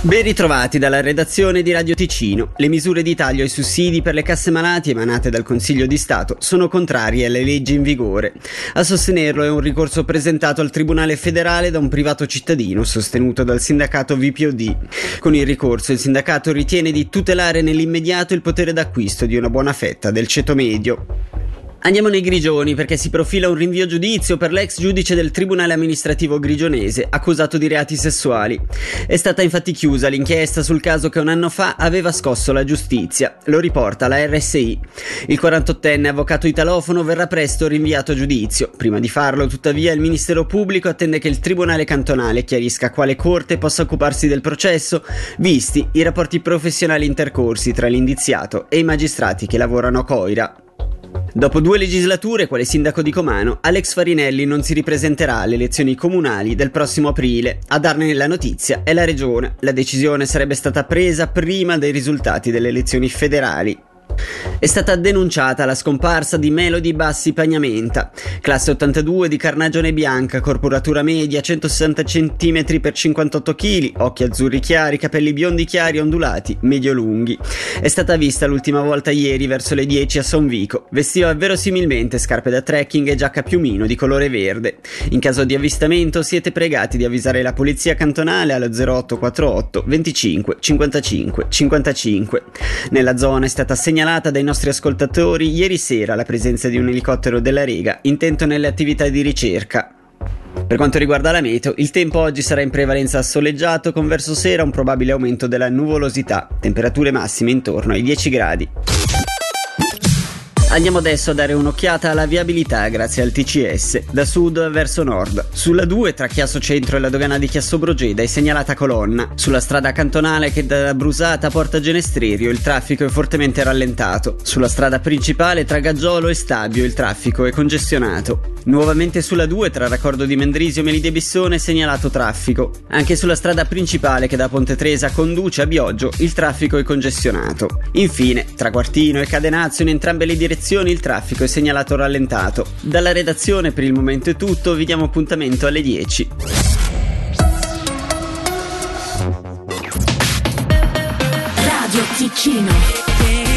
Ben ritrovati dalla redazione di Radio Ticino. Le misure di taglio ai sussidi per le casse malati emanate dal Consiglio di Stato sono contrarie alle leggi in vigore. A sostenerlo è un ricorso presentato al Tribunale federale da un privato cittadino sostenuto dal sindacato VPOD. Con il ricorso il sindacato ritiene di tutelare nell'immediato il potere d'acquisto di una buona fetta del ceto medio. Andiamo nei grigioni perché si profila un rinvio a giudizio per l'ex giudice del Tribunale amministrativo grigionese accusato di reati sessuali. È stata infatti chiusa l'inchiesta sul caso che un anno fa aveva scosso la giustizia. Lo riporta la RSI. Il 48enne avvocato italofono verrà presto rinviato a giudizio. Prima di farlo, tuttavia, il Ministero Pubblico attende che il Tribunale cantonale chiarisca quale corte possa occuparsi del processo, visti i rapporti professionali intercorsi tra l'indiziato e i magistrati che lavorano a Coira. Dopo due legislature quale sindaco di Comano, Alex Farinelli non si ripresenterà alle elezioni comunali del prossimo aprile. A darne la notizia è la regione. La decisione sarebbe stata presa prima dei risultati delle elezioni federali. È stata denunciata la scomparsa di Melody Bassi Pagnamenta, classe 82 di carnagione bianca, corporatura media 160 cm x 58 kg, occhi azzurri chiari, capelli biondi chiari ondulati, medio lunghi. È stata vista l'ultima volta ieri verso le 10 a Sonvico. Vestiva verosimilmente scarpe da trekking e giacca piumino di colore verde. In caso di avvistamento siete pregati di avvisare la polizia cantonale allo 0848 25 55 55. Nella zona è stata segnalata dai nostri ascoltatori ieri sera la presenza di un elicottero della Rega intento nelle attività di ricerca. Per quanto riguarda la meteo, il tempo oggi sarà in prevalenza soleggiato con verso sera un probabile aumento della nuvolosità, temperature massime intorno ai 10 gradi. Andiamo adesso a dare un'occhiata alla viabilità grazie al TCS, da sud verso nord. Sulla 2 tra Chiasso Centro e la dogana di Chiasso Brogeda è segnalata colonna. Sulla strada cantonale che da Brusata porta Genestrerio il traffico è fortemente rallentato. Sulla strada principale tra Gaggiolo e Stabio il traffico è congestionato. Nuovamente sulla 2 tra Raccordo di Mendrisio e Melide Bissone è segnalato traffico. Anche sulla strada principale che da Ponte Tresa conduce a Bioggio il traffico è congestionato. Infine, tra Quartino e Cadenazzo in entrambe le direzioni il traffico è segnalato rallentato. Dalla redazione per il momento è tutto, vi diamo appuntamento alle 10. Radio Ticino.